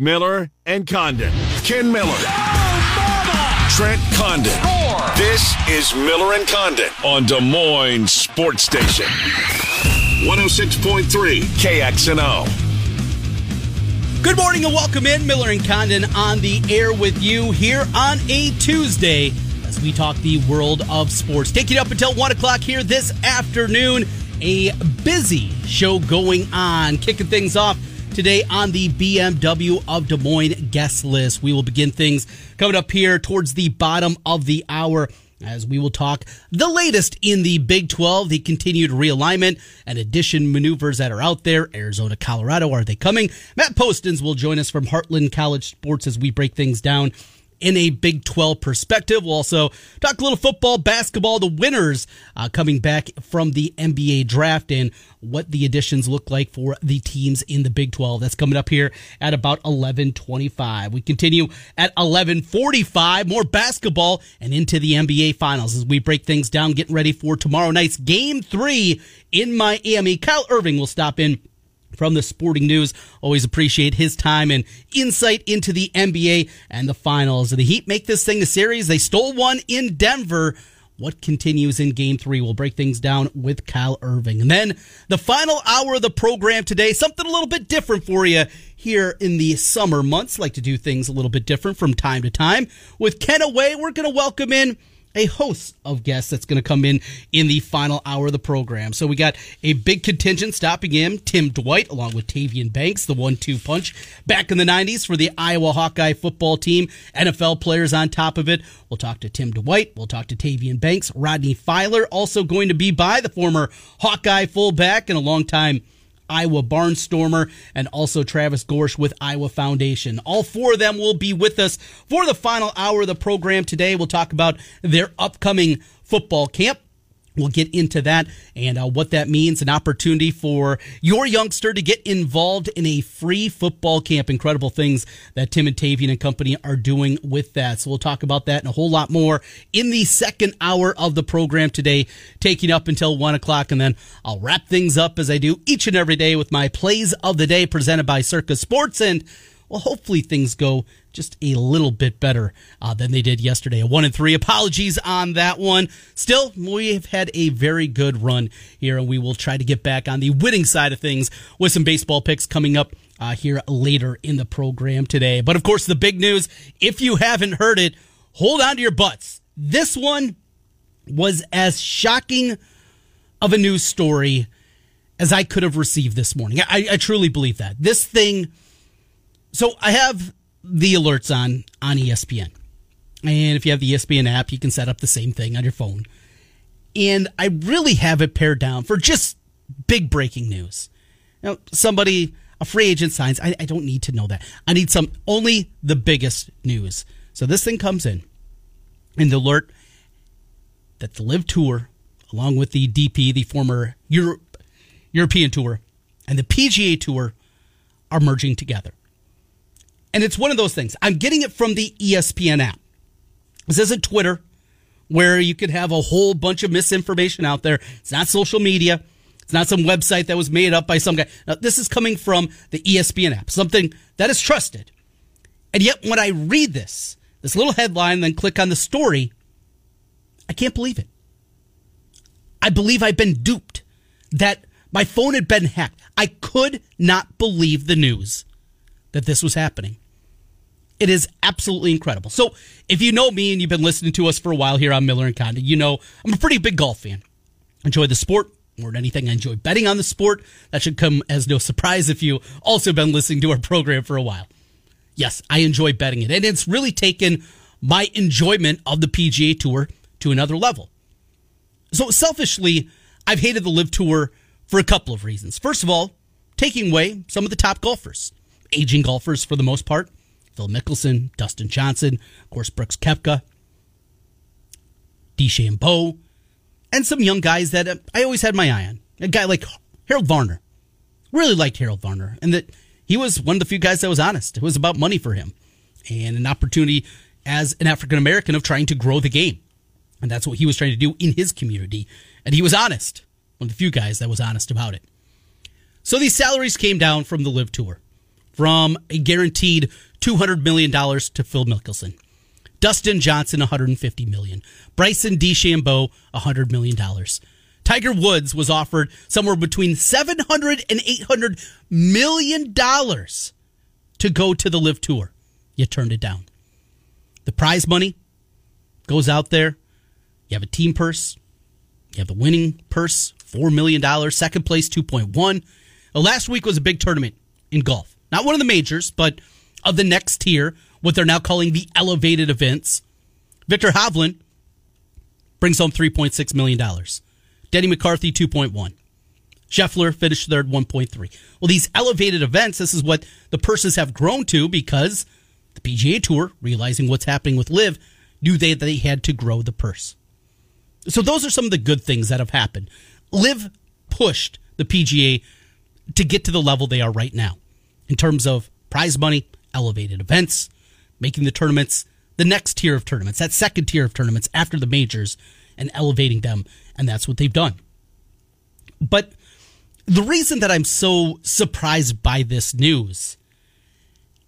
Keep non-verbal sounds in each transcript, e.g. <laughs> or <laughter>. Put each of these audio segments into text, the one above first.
Miller and Condon. Ken Miller. Trent Condon. This is Miller and Condon on Des Moines Sports Station. 106.3 KXNO. Good morning and welcome in. Miller and Condon on the air with you here on a Tuesday as we talk the world of sports. Taking up until 1 o'clock here this afternoon. A busy show going on. Kicking things off today on the BMW of Des Moines guest list. We will begin things coming up here towards the bottom of the hour as we will talk the latest in the Big 12, the continued realignment and addition maneuvers that are out there. Arizona, Colorado, are they coming? Matt Postins will join us from Heartland College Sports as we break things down in a Big 12 perspective. We'll also talk a little football, basketball, the winners uh, coming back from the NBA draft and what the additions look like for the teams in the Big 12. That's coming up here at about 11:25. We continue at 11:45 more basketball and into the NBA finals as we break things down getting ready for tomorrow night's game 3 in Miami. Kyle Irving will stop in from the sporting news. Always appreciate his time and insight into the NBA and the finals. The Heat make this thing a series. They stole one in Denver. What continues in game three? We'll break things down with Kyle Irving. And then the final hour of the program today, something a little bit different for you here in the summer months. Like to do things a little bit different from time to time. With Ken away, we're going to welcome in a host of guests that's going to come in in the final hour of the program. So we got a big contingent stopping in Tim Dwight along with Tavian Banks, the one-two punch back in the 90s for the Iowa Hawkeye football team. NFL players on top of it. We'll talk to Tim Dwight. We'll talk to Tavian Banks. Rodney Filer also going to be by the former Hawkeye fullback and a long time Iowa Barnstormer, and also Travis Gorsch with Iowa Foundation. All four of them will be with us for the final hour of the program today. We'll talk about their upcoming football camp. We'll get into that and uh, what that means. An opportunity for your youngster to get involved in a free football camp. Incredible things that Tim and Tavian and company are doing with that. So we'll talk about that and a whole lot more in the second hour of the program today, taking up until one o'clock. And then I'll wrap things up as I do each and every day with my plays of the day presented by Circa Sports. And well, hopefully things go just a little bit better uh, than they did yesterday. A one and three. Apologies on that one. Still, we have had a very good run here, and we will try to get back on the winning side of things with some baseball picks coming up. Uh, here later in the program today. But of course, the big news, if you haven't heard it, hold on to your butts. This one was as shocking of a news story as I could have received this morning. I, I truly believe that. This thing so I have the alerts on on ESPN. And if you have the ESPN app, you can set up the same thing on your phone. And I really have it pared down for just big breaking news. Now, somebody, a free agent signs. I, I don't need to know that. I need some only the biggest news. So this thing comes in, and the alert that the LIV Tour, along with the DP, the former Europe, European Tour, and the PGA Tour, are merging together. And it's one of those things. I'm getting it from the ESPN app. This isn't Twitter, where you could have a whole bunch of misinformation out there. It's not social media. It's not some website that was made up by some guy. Now, this is coming from the ESPN app, something that is trusted. And yet, when I read this, this little headline, then click on the story, I can't believe it. I believe I've been duped, that my phone had been hacked. I could not believe the news that this was happening. It is absolutely incredible. So, if you know me and you've been listening to us for a while here on Miller and Condon, you know I'm a pretty big golf fan. Enjoy the sport more than anything. I enjoy betting on the sport. That should come as no surprise if you also been listening to our program for a while. Yes, I enjoy betting it, and it's really taken my enjoyment of the PGA Tour to another level. So, selfishly, I've hated the LIV Tour for a couple of reasons. First of all, taking away some of the top golfers, aging golfers for the most part. Phil Mickelson, Dustin Johnson, of course, Brooks Koepka, DeChambeau, and some young guys that uh, I always had my eye on. A guy like Harold Varner. Really liked Harold Varner, and that he was one of the few guys that was honest. It was about money for him and an opportunity as an African American of trying to grow the game. And that's what he was trying to do in his community. And he was honest. One of the few guys that was honest about it. So these salaries came down from the LIV Tour from a guaranteed $200 million to Phil Mickelson. Dustin Johnson, $150 million. Bryson DeChambeau, $100 million. Tiger Woods was offered somewhere between 700 and 800 million dollars to go to the LIV tour. You turned it down. The prize money goes out there. You have a team purse. You have the winning purse, $4 million. Second place, 2.1. Well, last week was a big tournament in golf. Not one of the majors, but of the next tier, what they're now calling the elevated events. Viktor Hovland brings home $3.6 million. Denny McCarthy, 2.1. Scheffler finished third, 1.3. Well, these elevated events, this is what the purses have grown to because the PGA Tour, realizing what's happening with LIV, knew they, they had to grow the purse. So those are some of the good things that have happened. LIV pushed the PGA to get to the level they are right now in terms of prize money, elevated events, making the tournaments the next tier of tournaments, that second tier of tournaments after the majors, and elevating them. And that's what they've done. But the reason that I'm so surprised by this news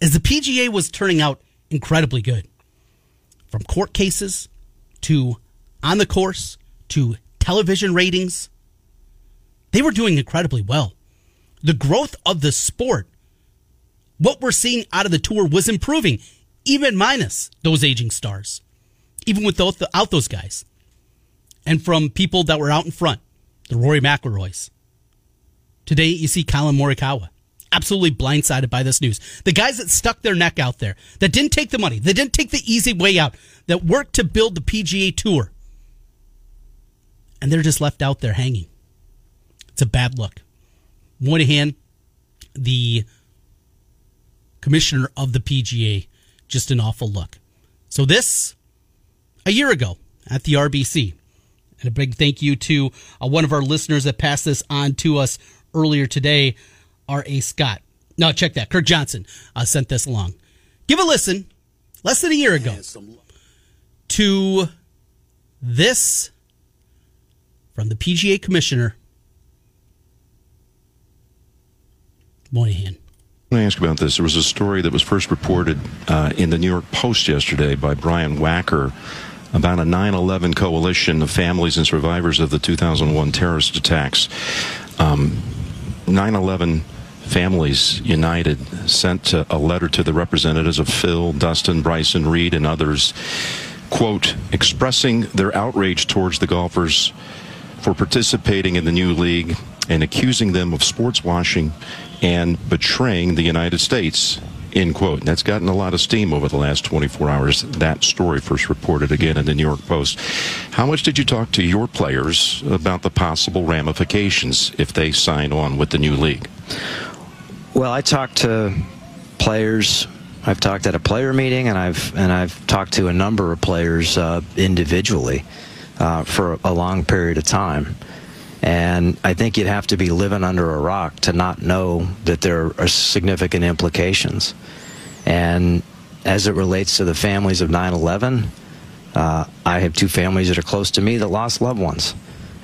is the PGA was turning out incredibly good. From court cases to on the course to television ratings, they were doing incredibly well. The growth of the sport, what we're seeing out of the tour was improving, even minus those aging stars, even without those guys. And from people that were out in front, the Rory McIlroys, Today, you see Collin Morikawa absolutely blindsided by this news. The guys that stuck their neck out there, that didn't take the money, that didn't take the easy way out, that worked to build the PGA Tour, and they're just left out there hanging. It's a bad look. Monahan, the commissioner of the PGA, just an awful look. So this, a year ago at the RBC, and a big thank you to uh, one of our listeners that passed this on to us earlier today, R.A. Scott. No, check that. Kirk Johnson uh, sent this along. Give a listen, less than a year ago, to this from the PGA Commissioner, Monahan. Let me ask about this. There was a story that was first reported uh, in the New York Post yesterday by Brian Wacker about a 9 11 coalition of families and survivors of the 2001 terrorist attacks. Um, 9 11 Families United sent a letter to the representatives of Phil, Dustin, Bryson, Reed, and others, quote, expressing their outrage towards the golfers for participating in the new league and accusing them of sports washing and betraying the United States end quote. And that's gotten a lot of steam over the last 24 hours. That story first reported again in the New York Post. How much did you talk to your players about the possible ramifications if they sign on with the new league? Well, I talked to players. I've talked at a player meeting, and I've and I've talked to a number of players uh, individually uh, for a long period of time. And I think you'd have to be living under a rock to not know that there are significant implications. And as it relates to the families of 9 11, uh, I have two families that are close to me that lost loved ones.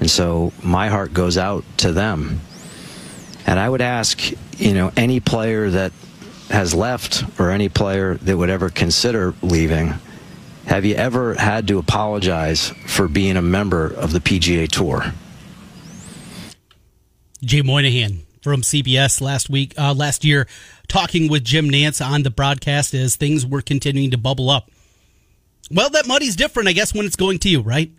And so my heart goes out to them. And I would ask, you know, any player that has left or any player that would ever consider leaving, have you ever had to apologize for being a member of the PGA Tour? Jay Monahan from CBS last week, uh, last year, talking with Jim Nantz on the broadcast as things were continuing to bubble up. Well, that money's different, I guess, when it's going to you, right?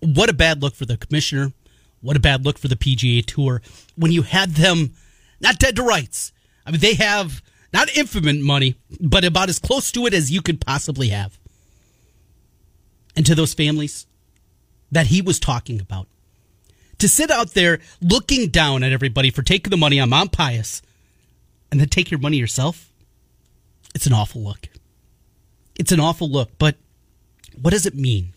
What a bad look for the commissioner. What a bad look for the PGA Tour when you had them not dead to rights. I mean, they have not infinite money, but about as close to it as you could possibly have. And to those families that he was talking about, to sit out there looking down at everybody for taking the money on Mount Pius and then take your money yourself, it's an awful look. It's an awful look, but what does it mean?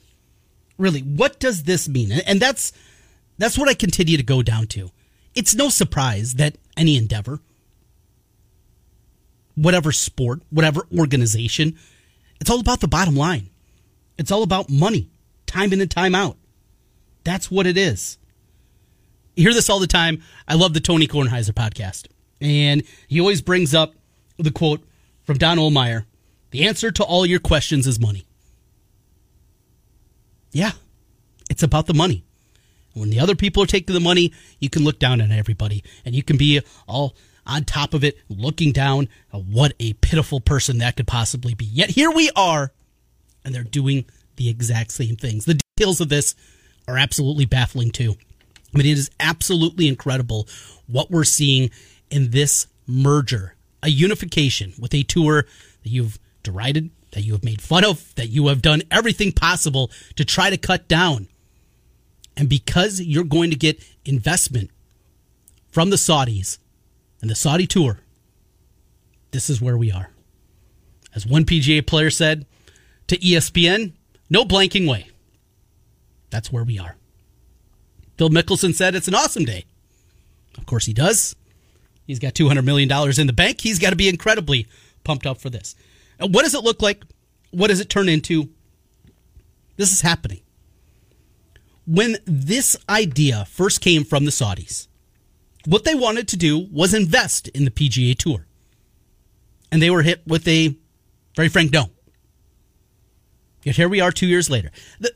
Really, what does this mean? And that's that's what I continue to go down to. It's no surprise that any endeavor, whatever sport, whatever organization, it's all about the bottom line. It's all about money, time in and time out. That's what it is. Hear this all the time. I love the Tony Kornheiser podcast. And he always brings up the quote from Don Ohlmeyer The answer to all your questions is money. Yeah, it's about the money. When the other people are taking the money, you can look down on everybody and you can be all on top of it, looking down. What a pitiful person that could possibly be. Yet here we are, and they're doing the exact same things. The details of this are absolutely baffling too. Mean, it is absolutely incredible what we're seeing in this merger, a unification with a tour that you've derided, that you have made fun of, that you have done everything possible to try to cut down. And because you're going to get investment from the Saudis and the Saudi tour, this is where we are. As one PGA player said to ESPN, no blanking way. That's where we are. Phil Mickelson said it's an awesome day. Of course he does. He's got $200 million in the bank. He's got to be incredibly pumped up for this. And what does it look like? What does it turn into? This is happening. When this idea first came from the Saudis, what they wanted to do was invest in the PGA Tour. And they were hit with a very frank no. Yet here we are two years later. The,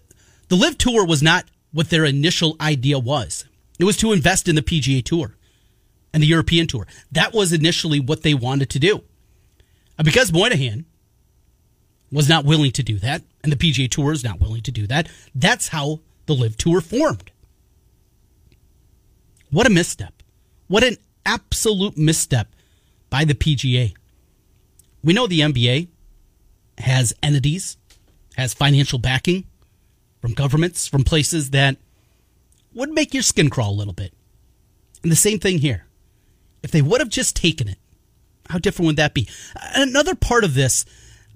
the LIV Tour was not what their initial idea was. It was to invest in the PGA Tour and the European Tour. That was initially what they wanted to do. And because Monahan was not willing to do that, and the PGA Tour is not willing to do that, that's how the LIV Tour formed. What a misstep. What an absolute misstep by the PGA. We know the NBA has entities, has financial backing from governments, from places that would make your skin crawl a little bit. And the same thing here. If they would have just taken it, how different would that be? Another part of this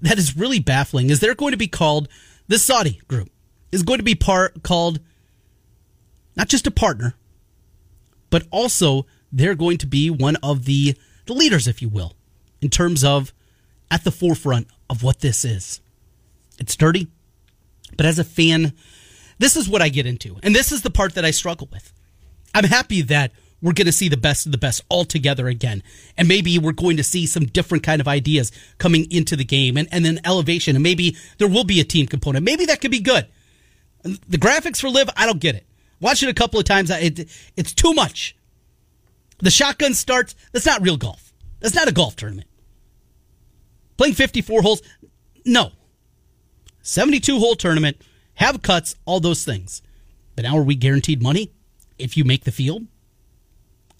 that is really baffling is they're going to be called the Saudi group is going to be part called not just a partner, but also they're going to be one of the the leaders, if you will, in terms of at the forefront of what this is. It's dirty, but as a fan, this is what I get into. And this is the part that I struggle with. I'm happy that we're going to see the best of the best all together again. And maybe we're going to see some different kind of ideas coming into the game and, and then elevation. And maybe there will be a team component. Maybe that could be good. The graphics for LIV, I don't get it. Watch it a couple of times. It, it's too much. The shotgun starts. That's not real golf. That's not a golf tournament. Playing 54 holes, no. 72 hole tournament, have cuts, all those things. But now are we guaranteed money if you make the field?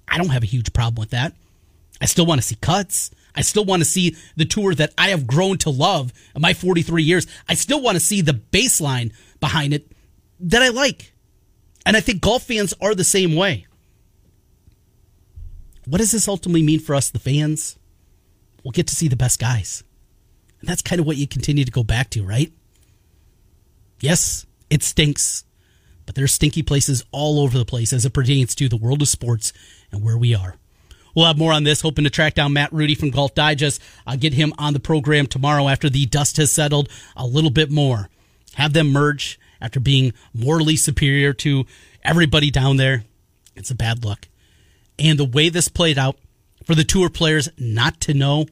I don't have a huge problem with that. I still want to see cuts. I still want to see the tour that I have grown to love in my 43 years. I still want to see the baseline behind it that I like. And I think golf fans are the same way. What does this ultimately mean for us, the fans? We'll get to see the best guys. And that's kind of what you continue to go back to, right? Yes, it stinks, but there's stinky places all over the place as it pertains to the world of sports and where we are. We'll have more on this, hoping to track down Matt Rudy from Golf Digest. I'll get him on the program tomorrow after the dust has settled a little bit more. Have them merge after being morally superior to everybody down there. It's a bad look. And the way this played out for the tour players not to know,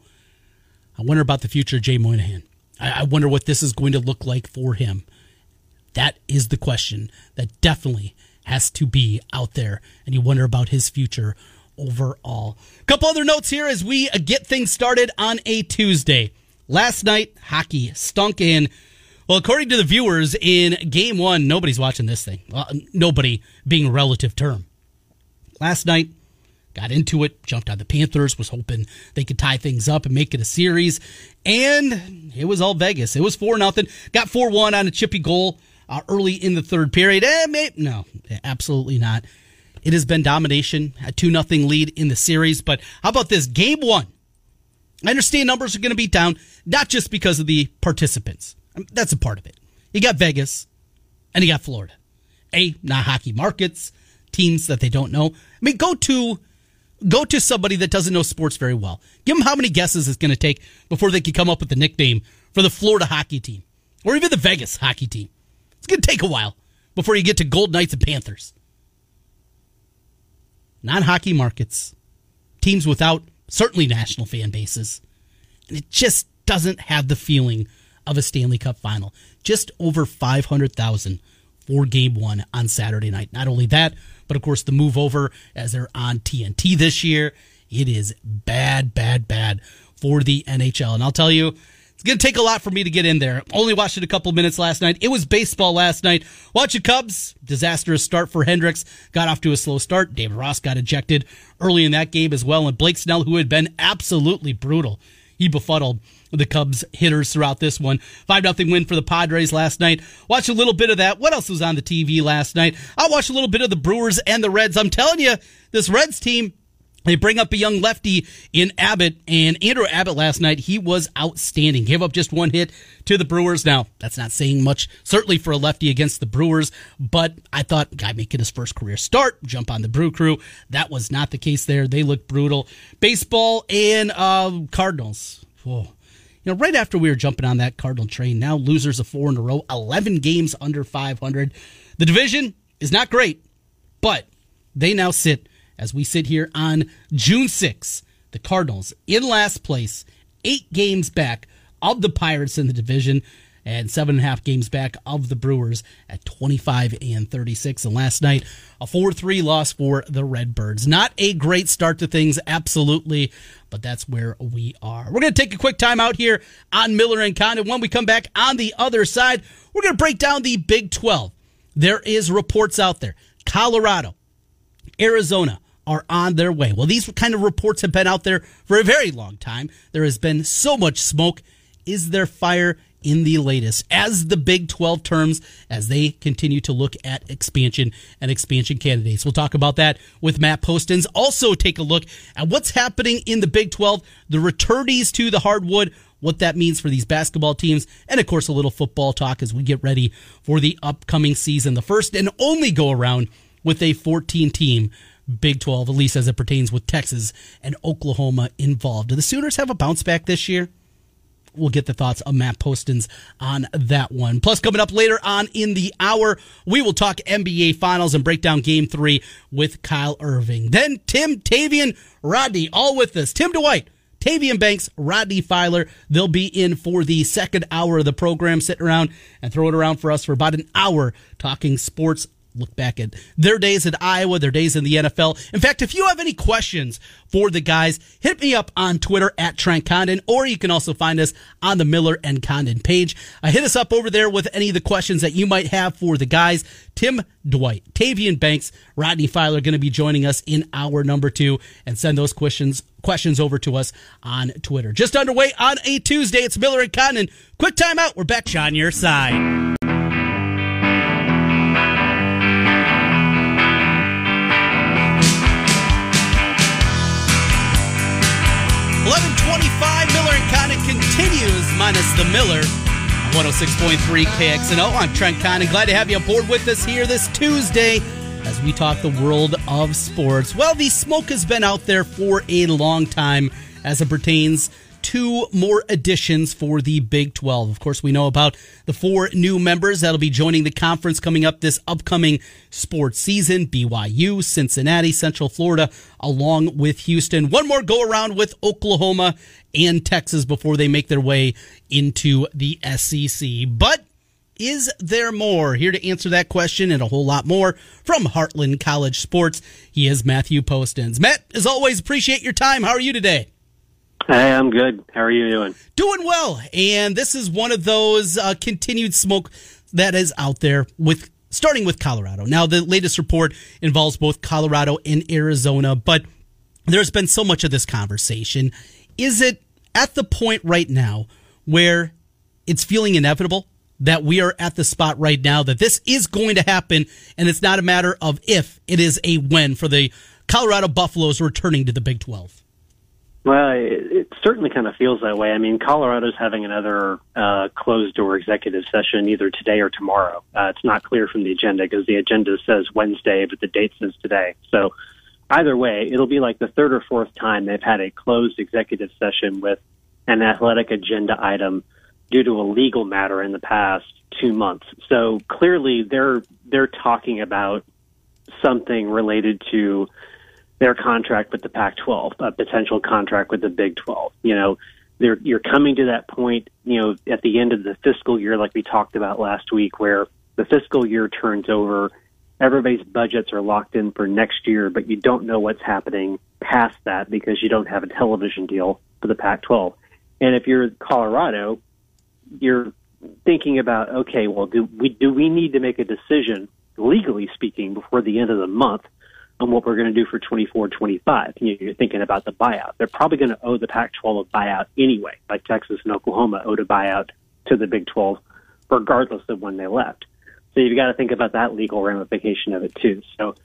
I wonder about the future of Jay Monahan. I wonder what this is going to look like for him. That is the question that definitely has to be out there. And you wonder about his future overall. Couple other notes here as we uh, get things started on a Tuesday. Last night, hockey stunk in. Well, according to the viewers in game one, nobody's watching this thing. Well, nobody being a relative term. Last night, got into it, jumped on the Panthers, was hoping they could tie things up and make it a series. And it was all Vegas. It was 4 nothing. Got 4 1 on a chippy goal uh, early in the third period. Eh, maybe, no, absolutely not. It has been domination, a 2 nothing lead in the series. But how about this? Game one. I understand numbers are going to be down, not just because of the participants. I mean, that's a part of it. You got Vegas and you got Florida. A, not hockey markets, teams that they don't know. I mean, go to go to somebody that doesn't know sports very well. Give them how many guesses it's going to take before they can come up with the nickname for the Florida hockey team or even the Vegas hockey team. Going to take a while before you get to Gold Knights and Panthers. Non hockey markets, teams without certainly national fan bases. and it just doesn't have the feeling of a Stanley Cup final. Just over 500,000 for game one on Saturday night. Not only that, but of course the move over as they're on TNT this year. It is bad, bad, bad for the NHL. And I'll tell you, it's going to take a lot for me to get in there. Only watched it a couple minutes last night. It was baseball last night. Watching Cubs, disastrous start for Hendricks. Got off to a slow start. David Ross got ejected early in that game as well. And Blake Snell, who had been absolutely brutal, he befuddled the Cubs hitters throughout this one. 5 nothing win for the Padres last night. Watch a little bit of that. What else was on the TV last night? I watched a little bit of the Brewers and the Reds. I'm telling you, this Reds team they bring up a young lefty in Abbott, and Andrew Abbott last night, he was outstanding. Gave up just one hit to the Brewers. Now, that's not saying much, certainly for a lefty against the Brewers, but I thought, guy making his first career start, jump on the Brew Crew. That was not the case there. They looked brutal. Baseball and uh, Cardinals. Whoa. You know, right after we were jumping on that Cardinal train, now losers of four in a row, 11 games under 500. The division is not great, but they now sit as we sit here on June 6th, the Cardinals in last place, eight games back of the Pirates in the division, and seven and a half games back of the Brewers at 25 and 36. And last night, a 4 3 loss for the Redbirds. Not a great start to things, absolutely, but that's where we are. We're going to take a quick time out here on Miller and Condon. When we come back on the other side, we're going to break down the Big 12. There is reports out there. Colorado, Arizona, are on their way. Well, these kind of reports have been out there for a very long time. There has been so much smoke. Is there fire in the latest as the Big 12 terms as they continue to look at expansion and expansion candidates. We'll talk about that with Matt Postins. Also take a look at what's happening in the Big 12, the returnees to the hardwood, what that means for these basketball teams, and of course a little football talk as we get ready for the upcoming season, the first and only go around with a 14 team Big 12, at least as it pertains with Texas and Oklahoma involved. Do the Sooners have a bounce back this year? We'll get the thoughts of Matt Postins on that one. Plus, coming up later on in the hour, we will talk NBA Finals and break down Game 3 with Kyle Irving. Then Tim, Tavian, Rodney, all with us. Tim Dwight, Tavian Banks, Rodney Filer. They'll be in for the second hour of the program, sitting around and throwing it around for us for about an hour talking sports look back at their days at Iowa, their days in the NFL. In fact, if you have any questions for the guys, hit me up on Twitter at Trent Condon, or you can also find us on the Miller and Condon page. Uh, hit us up over there with any of the questions that you might have for the guys. Tim Dwight, Tavian Banks, Rodney Filer are going to be joining us in hour number two and send those questions questions over to us on Twitter. Just underway on a Tuesday. It's Miller and Condon. Quick time out. We're back on your side. Continues minus the Miller. 106.3 KXNO. I'm Trent Condon. Glad to have you aboard with us here this Tuesday as we talk the world of sports. Well, the smoke has been out there for a long time as it pertains two more additions for the Big 12. Of course, we know about the four new members that'll be joining the conference coming up this upcoming sports season BYU, Cincinnati, Central Florida, along with Houston. One more go around with Oklahoma and Texas before they make their way into the SEC. But is there more? Here to answer that question and a whole lot more from Heartland College Sports, he is Matthew Postins. Matt, as always, appreciate your time. How are you today? Hey, I'm good. How are you doing? Doing well. And this is one of those uh, continued smoke that is out there with starting with Colorado. Now, the latest report involves both Colorado and Arizona, but there's been so much of this conversation. Is it at the point right now where it's feeling inevitable that we are at the spot right now that this is going to happen and it's not a matter of if, it is a when for the Colorado Buffaloes returning to the Big 12? Well, it, it certainly kind of feels that way. I mean, Colorado's having another uh, closed door executive session either today or tomorrow. Uh, it's not clear from the agenda because the agenda says Wednesday, but the date says today. So either way, it'll be like the third or fourth time they've had a closed executive session with an athletic agenda item due to a legal matter in the past two months. So clearly they're they're talking about something related to their contract with the Pac-12, a potential contract with the Big 12. You know, They're, you're coming to that point, you know, at the end of the fiscal year, like we talked about last week, where the fiscal year turns over. Everybody's budgets are locked in for next year, but you don't know what's happening past that because you don't have a television deal for the Pac 12. And if you're Colorado, you're thinking about, okay, well, do we, do we need to make a decision, legally speaking, before the end of the month on what we're going to do for 24 25. You're thinking about the buyout. They're probably going to owe the Pac 12 a buyout anyway, like Texas and Oklahoma owed a buyout to the Big 12, regardless of when they left. So you've got to think about that legal ramification of it too. So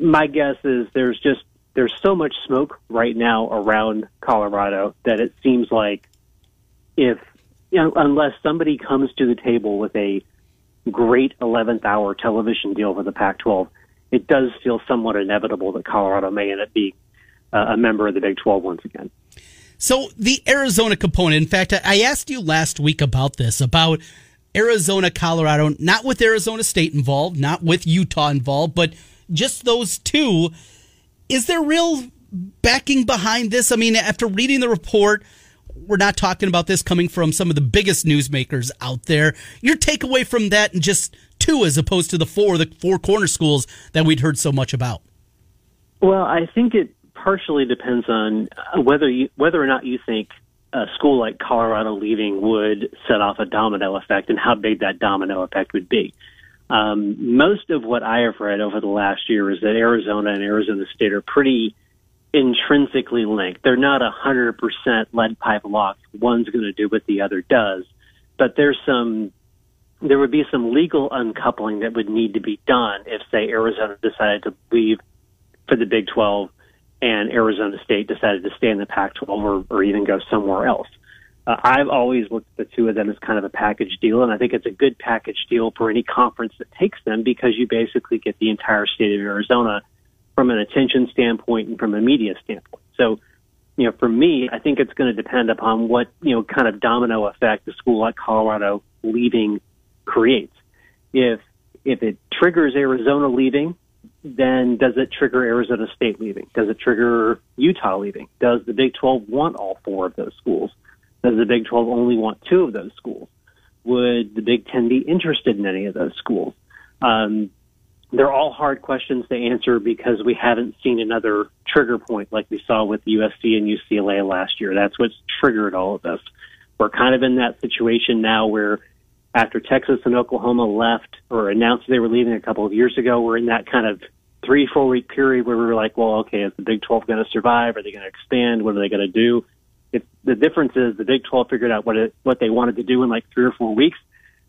my guess is there's just there's so much smoke right now around Colorado that it seems like if you know, unless somebody comes to the table with a great 11th hour television deal for the Pac 12, it does feel somewhat inevitable that Colorado may end up being uh, a member of the Big 12 once again. So the Arizona component, in fact, I asked you last week about this, about Arizona, Colorado, not with Arizona State involved, not with Utah involved, but just those two. Is there real backing behind this? I mean, after reading the report, we're not talking about this coming from some of the biggest newsmakers out there. Your takeaway from that and just two as opposed to the four, the four corner schools that we'd heard so much about? Well, I think it partially depends on whether you, whether or not you think a school like Colorado leaving would set off a domino effect and how big that domino effect would be. Um, most of what I have read over the last year is that Arizona and Arizona State are pretty intrinsically linked. They're not a hundred percent lead pipe locked. One's going to do what the other does, but there's some. There would be some legal uncoupling that would need to be done if, say, Arizona decided to leave for the Big 12 and Arizona State decided to stay in the Pac 12 or, or even go somewhere else. Uh, I've always looked at the two of them as kind of a package deal, and I think it's a good package deal for any conference that takes them because you basically get the entire state of Arizona from an attention standpoint and from a media standpoint. So, you know, for me, I think it's going to depend upon what, you know, kind of domino effect a school like Colorado leaving creates. If, if it triggers Arizona leaving, then does it trigger Arizona State leaving? Does it trigger Utah leaving? Does the Big 12 want all four of those schools? Does the Big 12 only want two of those schools? Would the Big 10 be interested in any of those schools? Um, they're all hard questions to answer because we haven't seen another trigger point like we saw with USC and UCLA last year. That's what's triggered all of this. We're kind of in that situation now where after Texas and Oklahoma left or announced they were leaving a couple of years ago, we're in that kind of three, four week period where we were like, well, okay, is the Big 12 going to survive? Are they going to expand? What are they going to do? If the difference is the Big 12 figured out what it, what they wanted to do in like three or four weeks.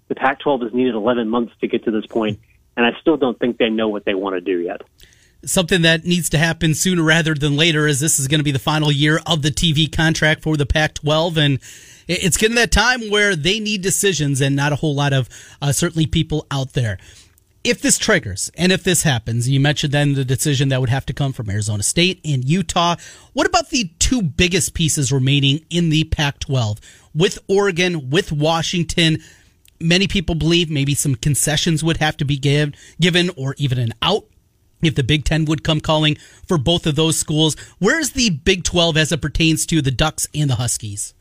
The Pac 12 has needed 11 months to get to this point and I still don't think they know what they want to do yet. Something that needs to happen sooner rather than later, as this is going to be the final year of the TV contract for the Pac 12. And it's getting that time where they need decisions and not a whole lot of uh, certainly people out there. If this triggers and if this happens, you mentioned then the decision that would have to come from Arizona State and Utah. What about the two biggest pieces remaining in the Pac 12 with Oregon, with Washington? many people believe maybe some concessions would have to be give, given or even an out if the Big Ten would come calling for both of those schools. Where's the Big 12 as it pertains to the Ducks and the Huskies?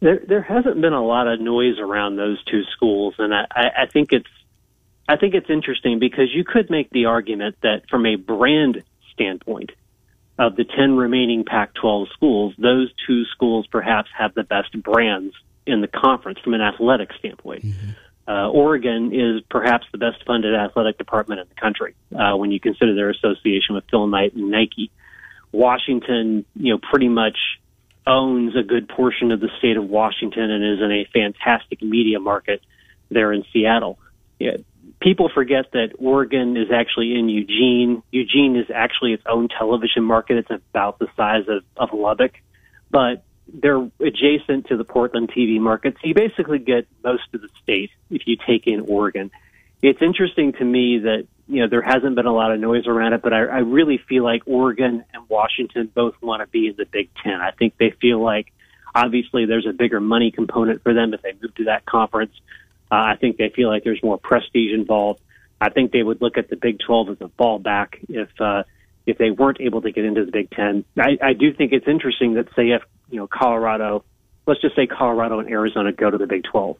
There, there hasn't been a lot of noise around those two schools, and I, I think it's I think it's interesting because you could make the argument that from a brand standpoint of the 10 remaining Pac 12 schools, those two schools perhaps have the best brands in the conference from an athletic standpoint. Mm-hmm. Uh, Oregon is perhaps the best funded athletic department in the country uh, when you consider their association with Phil Knight and Nike. Washington, you know, pretty much owns a good portion of the state of Washington and is in a fantastic media market there in Seattle. Yeah, people forget that Oregon is actually in Eugene. Eugene is actually its own television market. It's about the size of, of Lubbock, but they're adjacent to the Portland TV market. So you basically get most of the state if you take in Oregon. It's interesting to me that, you know, there hasn't been a lot of noise around it, but I, I really feel like Oregon and Washington both want to be in the Big Ten. I think they feel like obviously there's a bigger money component for them if they move to that conference. Uh, I think they feel like there's more prestige involved. I think they would look at the Big 12 as a fallback if, uh, if they weren't able to get into the Big Ten. I, I do think it's interesting that say if you know Colorado let's just say Colorado and Arizona go to the Big 12.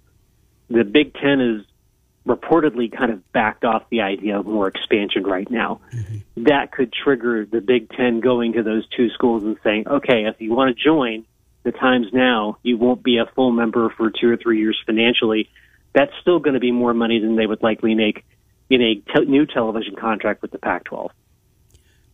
The Big 10 is reportedly kind of backed off the idea of more expansion right now. Mm-hmm. That could trigger the Big Ten going to those two schools and saying, okay, if you want to join, the times now, you won't be a full member for two or three years financially. That's still going to be more money than they would likely make in a te- new television contract with the Pac 12.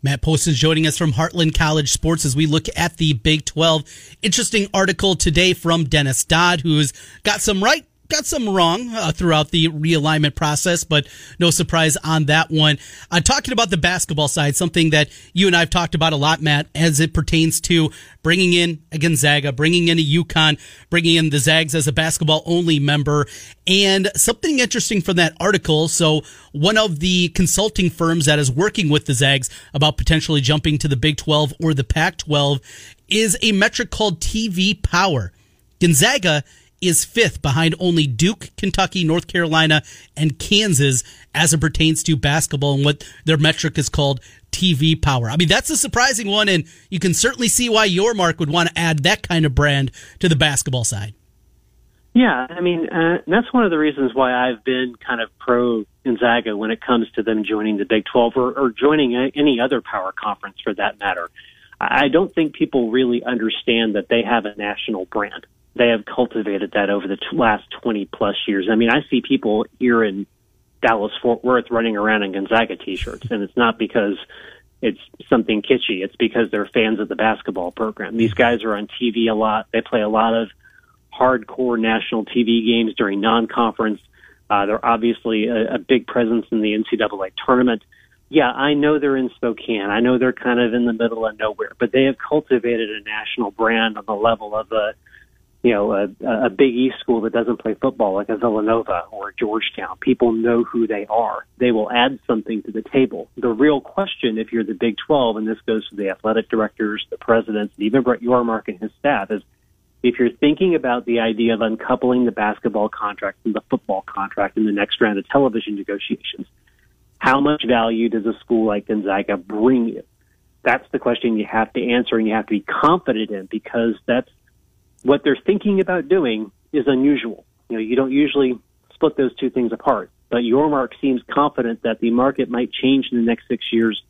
Matt Postins joining us from Heartland College Sports as we look at the Big 12. Interesting article today from Dennis Dodd, who's got some right got some wrong uh, throughout the realignment process, but no surprise on that one. Uh, talking about the basketball side, something that you and I have talked about a lot, Matt, as it pertains to bringing in a Gonzaga, bringing in a UConn, bringing in the Zags as a basketball only member, and something interesting from that article. So one of the consulting firms that is working with the Zags about potentially jumping to the Big 12 or the Pac 12 is a metric called TV power. Gonzaga is fifth behind only Duke, Kentucky, North Carolina, and Kansas as it pertains to basketball and what their metric is called TV power. I mean, that's a surprising one, and you can certainly see why Yormark would want to add that kind of brand to the basketball side. Yeah, I mean, uh, that's one of the reasons why I've been kind of pro Gonzaga when it comes to them joining the Big 12 or, or joining any other power conference for that matter. I don't think people really understand that they have a national brand they have cultivated that over the t- last 20 plus years. I mean, I see people here in Dallas Fort Worth running around in Gonzaga t-shirts, and it's not because it's something kitschy. It's because they're fans of the basketball program. These guys are on TV a lot. They play a lot of hardcore national TV games during non-conference. Uh, they're obviously a, a big presence in the NCAA tournament. Yeah, I know they're in Spokane. I know they're kind of in the middle of nowhere, but they have cultivated a national brand on the level of a you know, a, a Big East school that doesn't play football like a Villanova or Georgetown. People know who they are. They will add something to the table. The real question, if you're the Big 12, and this goes to the athletic directors, the presidents, and even Brett Yormark and his staff, is if you're thinking about the idea of uncoupling the basketball contract from the football contract in the next round of television negotiations, how much value does a school like Gonzaga bring you? That's the question you have to answer and you have to be confident in because that's what they're thinking about doing is unusual. You know, you don't usually split those two things apart. But Yormark seems confident that the market might change in the next six years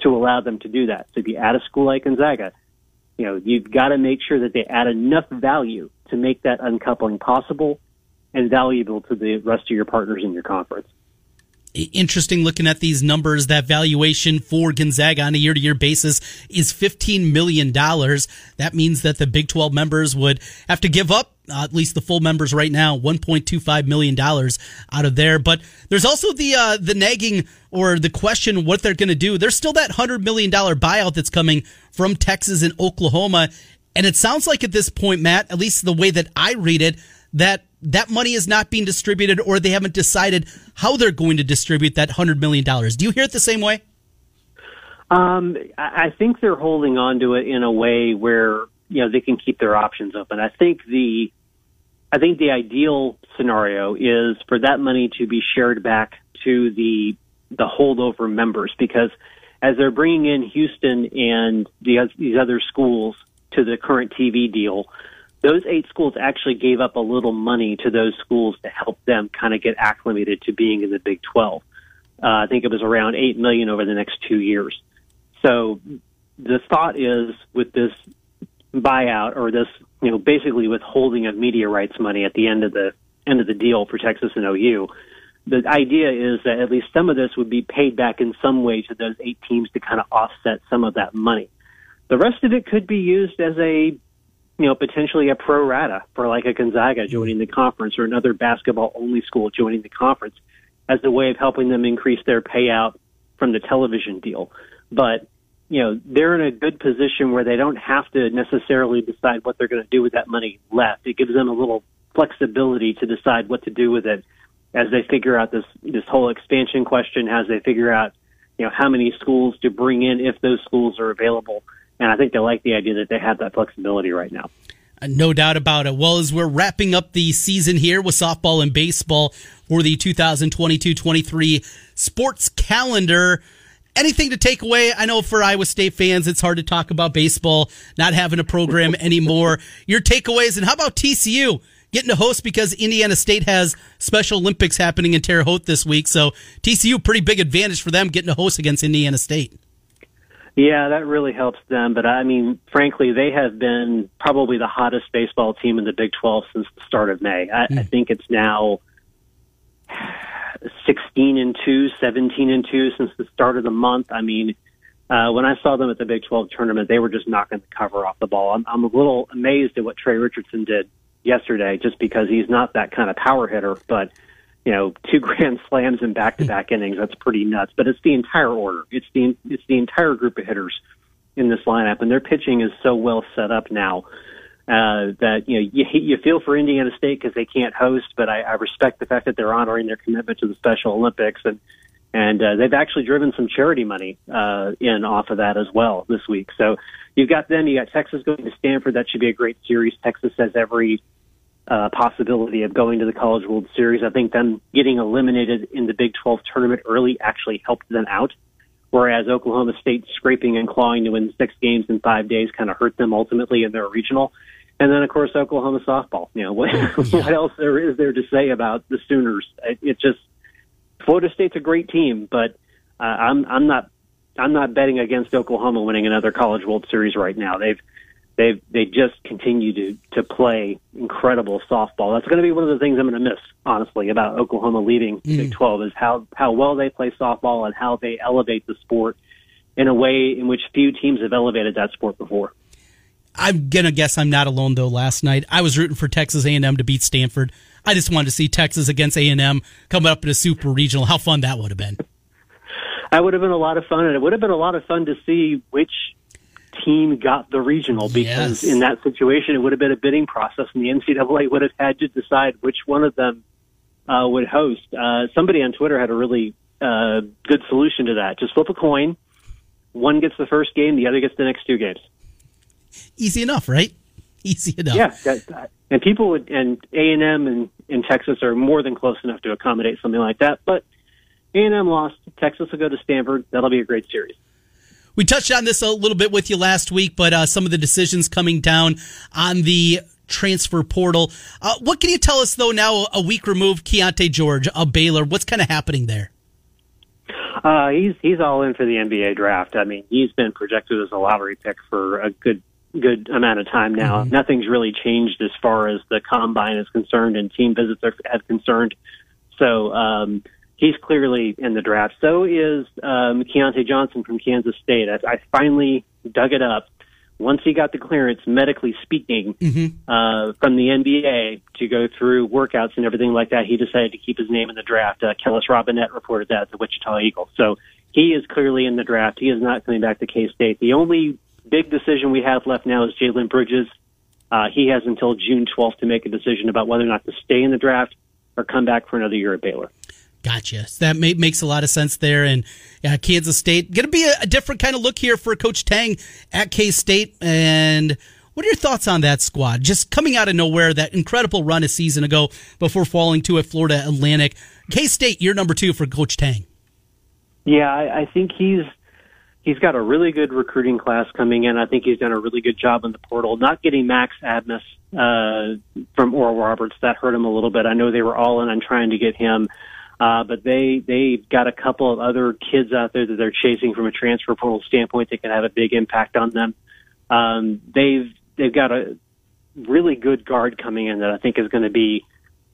to allow them to do that. So if you add a school like Gonzaga, you know, you've got to make sure that they add enough value to make that uncoupling possible and valuable to the rest of your partners in your conference interesting looking at these numbers. That valuation for Gonzaga on a year to year basis is $15 million. That means that the Big 12 members would have to give up uh, at least the full members right now, $1.25 million out of there. But there's also the, uh, the nagging or the question what they're going to do. There's still that $100 million buyout that's coming from Texas and Oklahoma. And it sounds like at this point, Matt, at least the way that I read it, that that money is not being distributed or they haven't decided how they're going to distribute that $100 million. Do you hear it the same way? Um, I think they're holding on to it in a way where, you know, they can keep their options open. I think the, I think the ideal scenario is for that money to be shared back to the, the holdover members because as they're bringing in Houston and the, these other schools to the current TV deal, those eight schools actually gave up a little money to those schools to help them kind of get acclimated to being in the Big 12. Uh, I think it was around eight million over the next two years. So the thought is with this buyout or this, you know, basically withholding of media rights money at the end of the end of the deal for Texas and OU. The idea is that at least some of this would be paid back in some way to those eight teams to kind of offset some of that money. The rest of it could be used as a you know, potentially a pro rata for like a Gonzaga joining the conference or another basketball only school joining the conference as a way of helping them increase their payout from the television deal. But, you know, they're in a good position where they don't have to necessarily decide what they're going to do with that money left. It gives them a little flexibility to decide what to do with it as they figure out this, this whole expansion question, as they figure out, you know, how many schools to bring in if those schools are available and I think they like the idea that they have that flexibility right now. Uh, no doubt about it. Well, as we're wrapping up the season here with softball and baseball for the 2022 23 sports calendar, anything to take away? I know for Iowa State fans, it's hard to talk about baseball, not having a program <laughs> anymore. Your takeaways, and how about TCU? Getting to host because Indiana State has Special Olympics happening in Terre Haute this week. So TCU, pretty big advantage for them getting to host against Indiana State. Yeah, that really helps them. But I mean, frankly, they have been probably the hottest baseball team in the Big 12 since the start of May. I, mm. I think it's now 16 and 2, 17 and 2 since the start of the month. I mean, uh, when I saw them at the Big 12 tournament, they were just knocking the cover off the ball. I'm, I'm a little amazed at what Tre Richardson did yesterday, just because he's not that kind of power hitter. But you know, two <laughs> grand slams in back-to-back innings. That's pretty nuts. But it's the entire order. It's the it's the entire group of hitters in this lineup, and their pitching is so well set up now uh, that you know you, you feel for Indiana State because they can't host, but I, I respect the fact that they're honoring their commitment to the Special Olympics and and uh, they've actually driven some charity money uh, in off of that as well this week. So you've got them. You got Texas going to Stanford. That should be a great series. Texas has every uh, possibility of going to the College World Series. I think them getting eliminated in the Big 12 tournament early actually helped them out, whereas Oklahoma State scraping and clawing to win six games in five days kind of hurt them ultimately in their regional. And then, of course, Oklahoma softball. You know, what, <laughs> what else there is there to say about the Sooners? It, it just Florida State's a great team, but uh, I'm I'm not I'm not betting against Oklahoma winning another College World Series right now. They've they they just continue to to play incredible softball. That's going to be one of the things I'm going to miss, honestly, about Oklahoma leaving mm. Big 12 is how how well they play softball and how they elevate the sport in a way in which few teams have elevated that sport before. I'm gonna guess I'm not alone though. Last night I was rooting for Texas A&M to beat Stanford. I just wanted to see Texas against A&M coming up in a super regional. How fun that would have been! That would have been a lot of fun, and it would have been a lot of fun to see which team got the regional because yes. in that situation it would have been a bidding process, and the NCAA would have had to decide which one of them uh, would host. Uh, somebody on Twitter had a really uh, good solution to that. Just flip a coin. One gets the first game, the other gets the next two games. Easy enough, right? <laughs> Easy enough. Yeah, that, and people would, and A and M and in Texas are more than close enough to accommodate something like that. But A and M lost. Texas will go to Stanford. That'll be a great series. We touched on this a little bit with you last week, but uh, some of the decisions coming down on the transfer portal. Uh, what can you tell us though? Now a week removed, Keyonte George of Baylor. What's kind of happening there? Uh, he's he's all in for the NBA draft. I mean, he's been projected as a lottery pick for a good good amount of time now. Mm-hmm. Nothing's really changed as far as the combine is concerned and team visits are concerned. So um, he's clearly in the draft. So is um, Keyontae Johnson from Kansas State. I, I finally dug it up. Once he got the clearance, medically speaking, mm-hmm. uh, from the NBA to go through workouts and everything like that, he decided to keep his name in the draft. Uh, Kellis Robinett reported that at the Wichita Eagles. So he is clearly in the draft. He is not coming back to K State. The only big decision we have left now is Jalen Bridges. Uh, he has until June 12th to make a decision about whether or not to stay in the draft or come back for another year at Baylor. Gotcha. So that may, makes a lot of sense there. And yeah, Kansas State going to be a, a, different kind of look here for Coach Tang at K State. And what are your thoughts on that squad? Just coming out of nowhere, that incredible run a season ago before falling to a Florida Atlantic. K State, you're number two for Coach Tang. Yeah, I, I think he's he's got a really good recruiting class coming in. I think he's done a really good job in the portal. Not getting Max Abmas uh, from Oral Roberts that hurt him a little bit. I know they were all in on trying to get him, uh, but they they've got a couple of other kids out there that they're chasing from a transfer portal standpoint that can have a big impact on them. Um, they've they've got a really good guard coming in that I think is going to be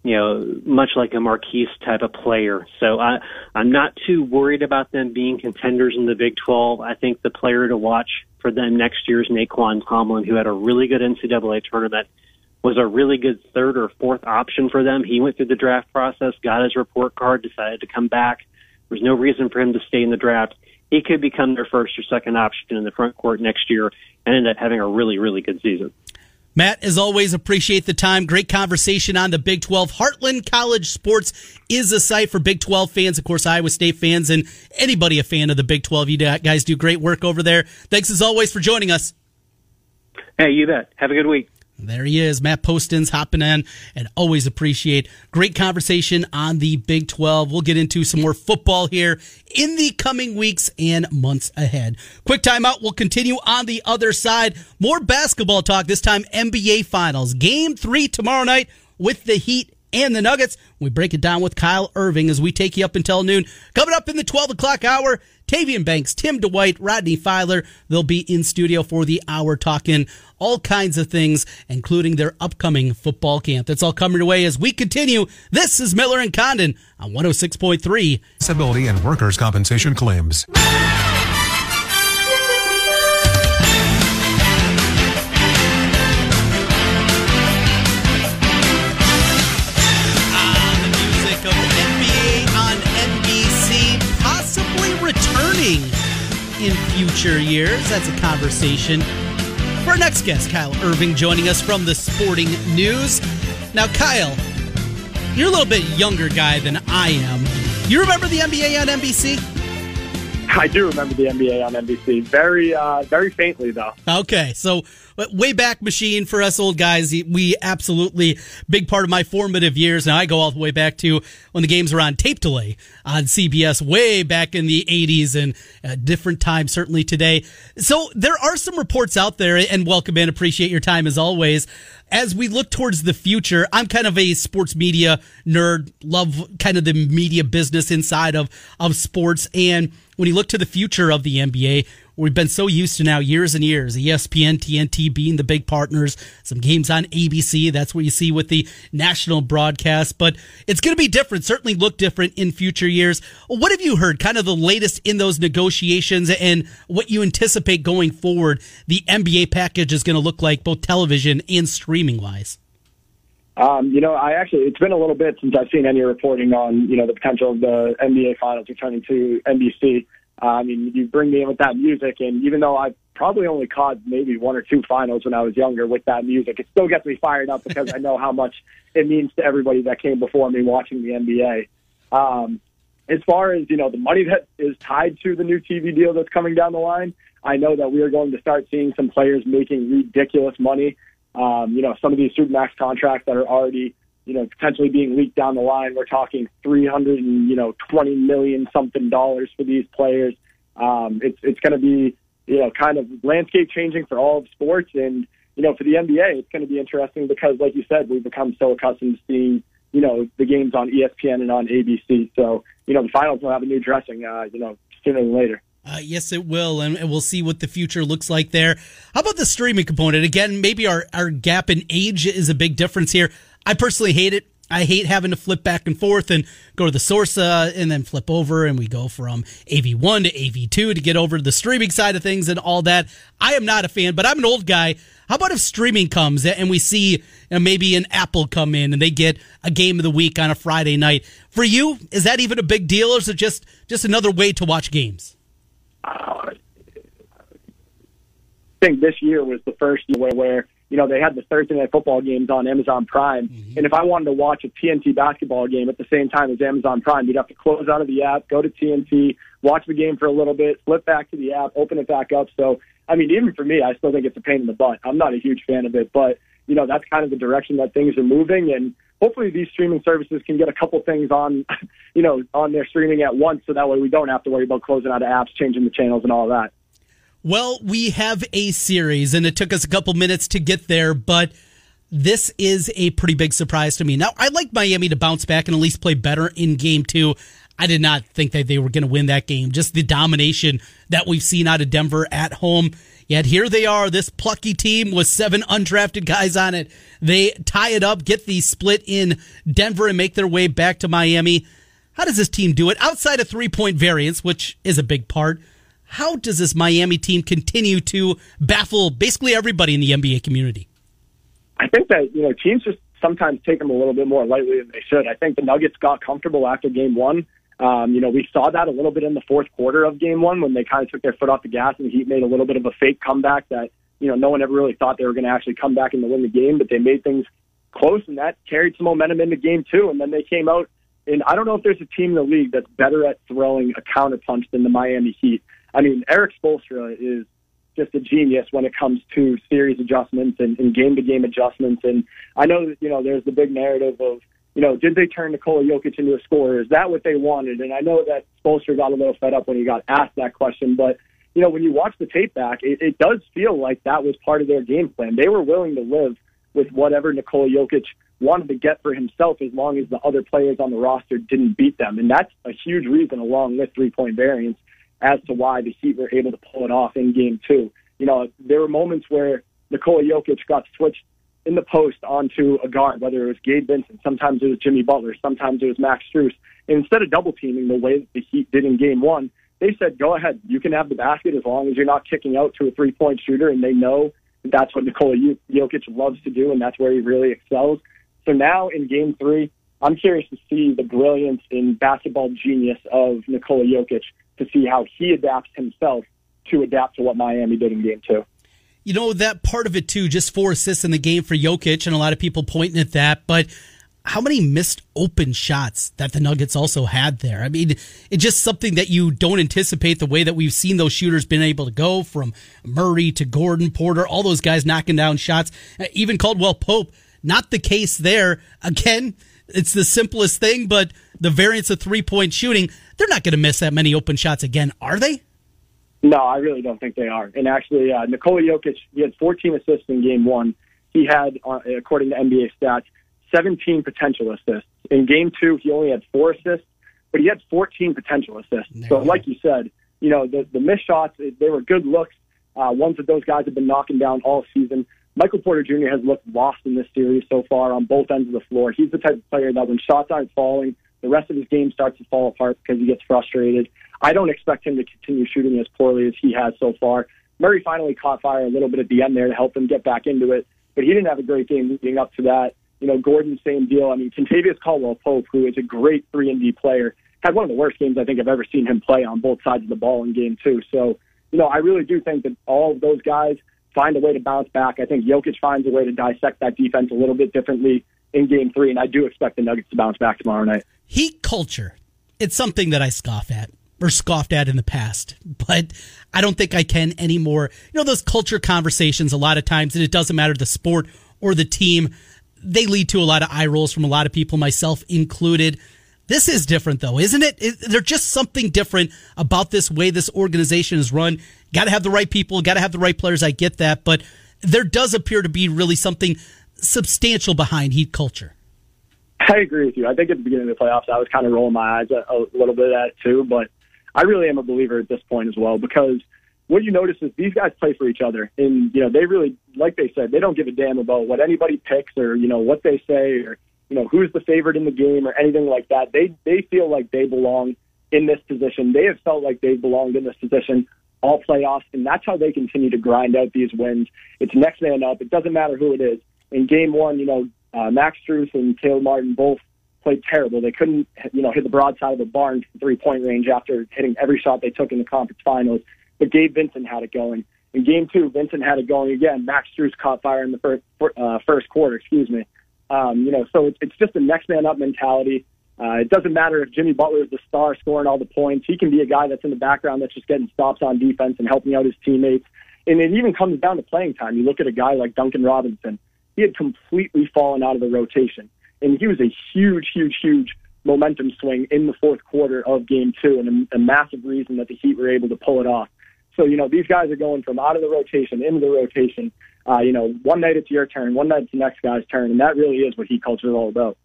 you know, much like a Markquis type of player. So I, I'm not too worried about them being contenders in the Big 12. I think the player to watch for them next year is Nae'Qwan Tomlin, who had a really good NCAA tournament, was a really good third or fourth option for them. He went through the draft process, got his report card, decided to come back. There's no reason for him to stay in the draft. He could become their first or second option in the front court next year and end up having a really, really good season. Matt, as always, appreciate the time. Great conversation on the Big 12. Heartland College Sports is a site for Big 12 fans, of course, Iowa State fans, and anybody a fan of the Big 12. You guys do great work over there. Thanks as always for joining us. Hey, you bet. Have a good week. There he is, Matt Postins hopping in, and always appreciate great conversation on the Big 12. We'll get into some more football here in the coming weeks and months ahead. Quick timeout. We'll continue on the other side. More basketball talk, this time NBA Finals. Game three tomorrow night with the Heat and the Nuggets. We break it down with Kyle Irving as we take you up until noon. Coming up in the 12 o'clock hour, Tavian Banks, Tim Dwight, Rodney Filer. They'll be in studio for the hour talking all kinds of things, including their upcoming football camp. That's all coming your way as we continue. This is Miller and Condon on 106.3. Disability and workers' compensation claims. Future years. That's a conversation for our next guest, Kyle Irving, joining us from the Sporting News. Now, Kyle, you're a little bit younger guy than I am. You remember the NBA on NBC? <laughs> I do remember the NBA on NBC. Very, uh, very faintly though. Okay, so way back machine for us old guys. We absolutely big part of my formative years. Now I go all the way back to when the games were on tape delay on CBS, way back in the '80s and a different time certainly today. So there are some reports out there, and welcome in. Appreciate your time as always. As we look towards the future, I'm kind of a sports media nerd. Love kind of the media business inside of of sports and when you look to the future of the NBA, we've been so used to now years and years, ESPN, TNT being the big partners, some games on ABC. That's what you see with the national broadcast, but it's going to be different, certainly look different in future years. What have you heard, kind of the latest in those negotiations and what you anticipate going forward the NBA package is going to look like, both television and streaming wise? Um, you know, I actually, it's been a little bit since I've seen any reporting on, you know, the potential of the NBA finals returning to NBC. Uh, I mean, you bring me in with that music, and even though I probably only caught maybe one or two finals when I was younger with that music, it still gets me fired up because I know how much it means to everybody that came before me watching the NBA. Um, as far as, you know, the money that is tied to the new TV deal that's coming down the line, I know that we are going to start seeing some players making ridiculous money. Um, you know, some of these supermax contracts that are already, you know, potentially being leaked down the line. We're talking 300 and, you know, 20 million something dollars for these players. Um, it's, it's going to be, you know, kind of landscape changing for all of sports. And, you know, for the NBA, it's going to be interesting because, like you said, we've become so accustomed to seeing, you know, the games on ESPN and on ABC. So, you know, the finals will have a new dressing, uh, you know, sooner than later. Uh, yes, it will, and, we'll see what the future looks like there. How about the streaming component? Again, maybe our, our gap in age is a big difference here. I personally hate it. I hate having to flip back and forth and go to the source uh, and then flip over, and we go from AV1 to AV2 to get over to the streaming side of things and all that. I am not a fan, but I'm an old guy. How about if streaming comes and we see you know, maybe an Apple come in and they get a game of the week on a Friday night? For you, is that even a big deal, or is it just just another way to watch games? Uh, I think this year was the first year where, where you know they had the Thursday night football games on Amazon Prime, mm-hmm. and if I wanted to watch a TNT basketball game at the same time as Amazon Prime, you'd have to close out of the app, go to TNT, watch the game for a little bit, flip back to the app, open it back up. So, I mean, even for me, I still think it's a pain in the butt. I'm not a huge fan of it, but you know that's kind of the direction that things are moving, and hopefully these streaming services can get a couple things on, <laughs> you know, on their streaming at once, so that way we don't have to worry about closing out of apps, changing the channels, and all that. Well, we have a series, and it took us a couple minutes to get there, but this is a pretty big surprise to me. Now, I'd like Miami to bounce back and at least play better in game two. I did not think that they were going to win that game. Just the domination that we've seen out of Denver at home. Yet here they are, this plucky team with seven undrafted guys on it. They tie it up, get the split in Denver, and make their way back to Miami. How does this team do it? Outside of three point variance, which is a big part, how does this Miami team continue to baffle basically everybody in the NBA community? I think that, you know, teams just sometimes take them a little bit more lightly than they should. I think the Nuggets got comfortable after game one. Um, you know, we saw that a little bit in the fourth quarter of game one when they kind of took their foot off the gas and the Heat made a little bit of a fake comeback that, you know, no one ever really thought they were going to actually come back and win the game, but they made things close and that carried some momentum into game two. And then they came out and I don't know if there's a team in the league that's better at throwing a counterpunch than the Miami Heat. I mean, Erik Spoelstra is just a genius when it comes to series adjustments and, and game-to-game adjustments. And I know that you know there's the big narrative of you know did they turn Nikola Jokic into a scorer? Is that what they wanted? And I know that Spoelstra got a little fed up when he got asked that question, but you know when you watch the tape back, it, it does feel like that was part of their game plan. They were willing to live with whatever Nikola Jokic wanted to get for himself as long as the other players on the roster didn't beat them. And that's a huge reason, along with three point variance, as to why the Heat were able to pull it off in game two. You know, there were moments where Nikola Jokic got switched in the post onto a guard, whether it was Gabe Vincent, sometimes it was Jimmy Butler, sometimes it was Max Strus. And instead of double teaming the way that the Heat did in game one, they said, go ahead, you can have the basket as long as you're not kicking out to a three point shooter. And they know that's what Nikola Jokic loves to do, and that's where he really excels. So now in game three, I'm curious to see the brilliance in basketball genius of Nikola Jokic to see how he adapts himself to adapt to what Miami did in game two. You know, that part of it too, just four assists in the game for Jokic, and a lot of people pointing at that, but how many missed open shots that the Nuggets also had there? I mean, it's just something that you don't anticipate the way that we've seen those shooters been able to go from Murray to Gordon Porter, all those guys knocking down shots, uh, even Caldwell Pope not the case there. Again, it's the simplest thing, but the variance of three point shooting, they're not going to miss that many open shots again, are they? No, I really don't think they are. And actually, uh, Nikola Jokic, he had 14 assists in game one. He had, uh, according to NBA stats, 17 potential assists. In game two, he only had four assists, but he had 14 potential assists. There so, like you said, you know, the, the missed shots, they were good looks, uh, ones that those guys have been knocking down all season. Michael Porter Jr. has looked lost in this series so far on both ends of the floor. He's the type of player that when shots aren't falling, the rest of his game starts to fall apart because he gets frustrated. I don't expect him to continue shooting as poorly as he has so far. Murray finally caught fire a little bit at the end there to help him get back into it, but he didn't have a great game leading up to that. You know, Gordon, same deal. I mean, Kentavious Caldwell Pope, who is a great 3 and D player, had one of the worst games I think I've ever seen him play on both sides of the ball in game two. So, you know, I really do think that all of those guys – find a way to bounce back. I think Jokic finds a way to dissect that defense a little bit differently in game three, and I do expect the Nuggets to bounce back tomorrow night. Heat culture. It's something that I scoff at or scoffed at in the past, but I don't think I can anymore. You know, those culture conversations, a lot of times, and it doesn't matter the sport or the team, they lead to a lot of eye rolls from a lot of people, myself included. This is different, though, isn't it? it there's just something different about this way this organization is run. Got to have the right people, got to have the right players. I get that, but there does appear to be really something substantial behind Heat culture. I agree with you. I think at the beginning of the playoffs, I was kind of rolling my eyes a, a little bit at it too, but I really am a believer at this point as well because what you notice is these guys play for each other, and you know they really, like they said, they don't give a damn about what anybody picks or you know what they say or you know, who's the favorite in the game or anything like that. They they feel like they belong in this position. They have felt like they've belonged in this position all playoffs, and that's how they continue to grind out these wins. It's next man up. It doesn't matter who it is. In game one, you know, uh, Max Strus and Caleb Martin both played terrible. They couldn't, you know, hit the broadside of the barn from three point range after hitting every shot they took in the conference finals. But Gabe Vincent had it going. In game two, Vincent had it going again. Max Strus caught fire in the first, uh, first quarter, excuse me. Um, you know, so it's, it's just a next man up mentality. Uh, it doesn't matter if Jimmy Butler is the star scoring all the points. He can be a guy that's in the background that's just getting stops on defense and helping out his teammates. And it even comes down to playing time. You look at a guy like Duncan Robinson. He had completely fallen out of the rotation. And he was a huge, huge, huge momentum swing in the fourth quarter of game two and a, a massive reason that the Heat were able to pull it off. So, you know, these guys are going from out of the rotation into the rotation uh, you know, one night it's your turn, one night it's the next guy's turn, and that really is what Heat culture is all about.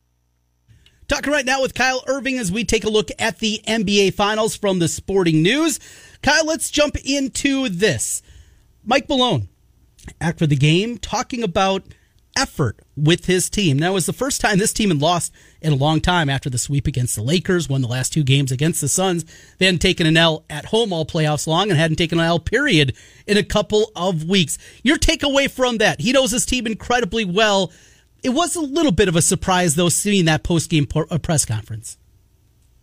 Talking right now with Kyle Irving as we take a look at the NBA Finals from the Sporting News. Kyle, let's jump into this. Mike Malone, after the game, talking about effort with his team. It was the first time this team had lost in a long time after the sweep against the Lakers, won the last two games against the Suns. They hadn't taken an L at home all playoffs long and hadn't taken an L period in a couple of weeks. Your takeaway from that, he knows his team incredibly well. It was a little bit of a surprise, though, seeing that post game uh, press conference.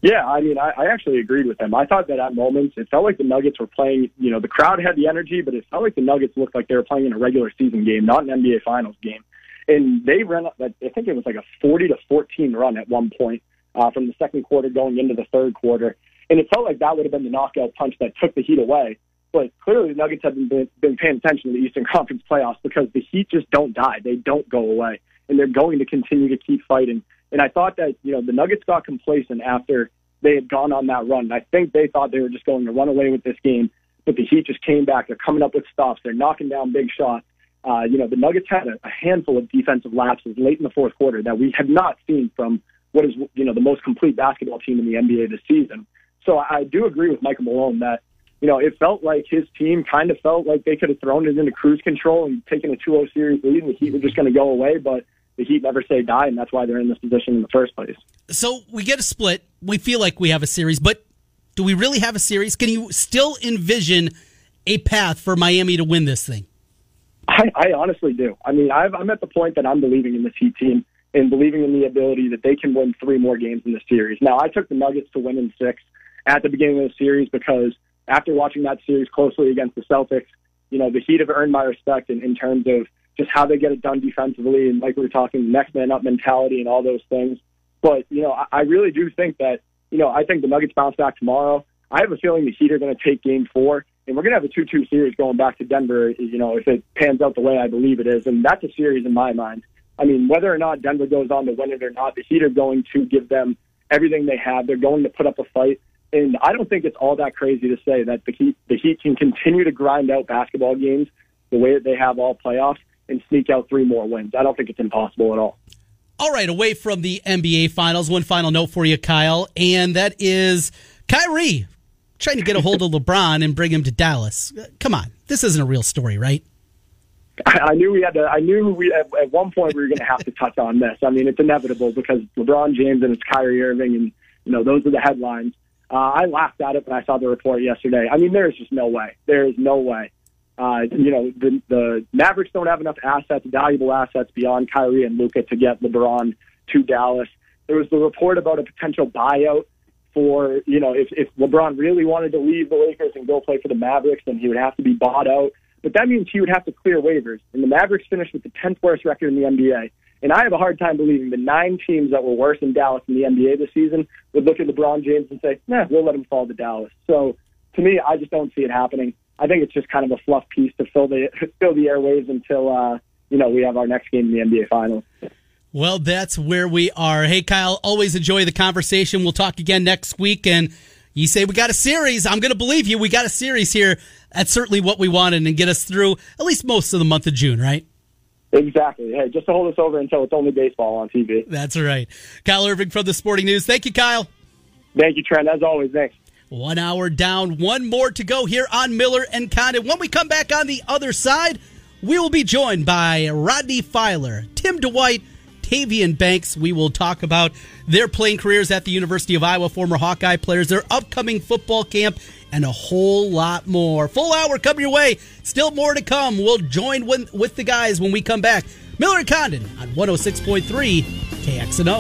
Yeah, I mean, I, I actually agreed with him. I thought that at moments it felt like the Nuggets were playing. You know, the crowd had the energy, but it felt like the Nuggets looked like they were playing in a regular season game, not an NBA Finals game and they ran. I think it was like a 40 to 14 run at one point uh, from the second quarter going into the third quarter, and it felt like that would have been the knockout punch that took the Heat away. but clearly the Nuggets have been, been paying attention to the Eastern <laughs> Conference playoffs because the Heat just don't die. They don't go away, and they're going to continue to keep fighting. And I thought that you know the Nuggets got complacent after they had gone on that run. I think they thought they were just going to run away with this game, but the Heat just came back. They're coming up with stops. They're knocking down big shots. Uh, you know, the Nuggets had a, a handful of defensive lapses late in the fourth quarter that we have not seen from what is you know the most complete basketball team in the NBA this season. So I do agree with Michael Malone that you know it felt like his team kind of felt like they could have thrown it into cruise control and taken a 2-0 series lead, and the Heat were just going to go away, but the Heat never say die, and that's why they're in this position in the first place. So we get a split. We feel like we have a series, but do we really have a series? Can you still envision a path for Miami to win this thing? I, I honestly do. I mean, I've, I'm at the point that I'm believing in this Heat team and believing in the ability that they can win three more games in the series. Now, I took the Nuggets to win in six at the beginning of the series because after watching that series closely against the Celtics, you know, the Heat have earned my respect in, in terms of just how they get it done defensively and like we were talking, next man up mentality and all those things. But, you know, I, I really do think that, you know, I think the Nuggets bounce back tomorrow. I have a feeling the Heat are going to take game four and we're going to have a 2-2 series going back to Denver, you know, if it pans out the way I believe it is. And that's a series in my mind. I mean, whether or not Denver goes on to win it or not, the Heat are going to give them everything they have. They're going to put up a fight. And I don't think it's all that crazy to say that the Heat, the Heat can continue to grind out basketball games the way that they have all playoffs and sneak out three more wins. I don't think it's impossible at all. All right, away from the NBA Finals, one final note for you, Kyle, and that is Kyrie trying to get a hold of LeBron and bring him to Dallas. Come on, this isn't a real story, right? I knew we had to. I knew we at, at one point we were going to have to touch on this. I mean, it's inevitable because LeBron James and it's Kyrie Irving, and you know those are the headlines. Uh, I laughed at it when I saw the report yesterday. I mean, there is just no way. There is no way. Uh, you know, the, the Mavericks don't have enough assets, valuable assets beyond Kyrie and Luka to get LeBron to Dallas. There was the report about a potential buyout for, you know, if, if LeBron really wanted to leave the Lakers and go play for the Mavericks, then he would have to be bought out. But that means he would have to clear waivers. And the Mavericks finished with the 10th worst record in the NBA. And I have a hard time believing the nine teams that were worse than Dallas in the NBA this season would look at LeBron James and say, nah, we'll let him fall to Dallas. So to me, I just don't see it happening. I think it's just kind of a fluff piece to fill the <laughs> fill the airwaves until uh, you know we have our next game in the NBA Finals. Well, that's where we are. Hey, Kyle, always enjoy the conversation. We'll talk again next week. And you say we got a series. I'm going to believe you. We got a series here. That's certainly what we wanted and get us through at least most of the month of June, right? Exactly. Hey, just to hold us over until it's only baseball on TV. That's right. Kyle Irving from the Sporting News. Thank you, Kyle. Thank you, Trent. As always, thanks. One hour down, one more to go here on Miller and Condon. When we come back on the other side, we will be joined by Rodney Filer, Tim Dwight, Tavian Banks. We will talk about their playing careers at the University of Iowa, former Hawkeye players, their upcoming football camp, and a whole lot more. Full hour coming your way. Still more to come. We'll join with, with the guys when we come back. Miller and Condon on 106.3 KXNO.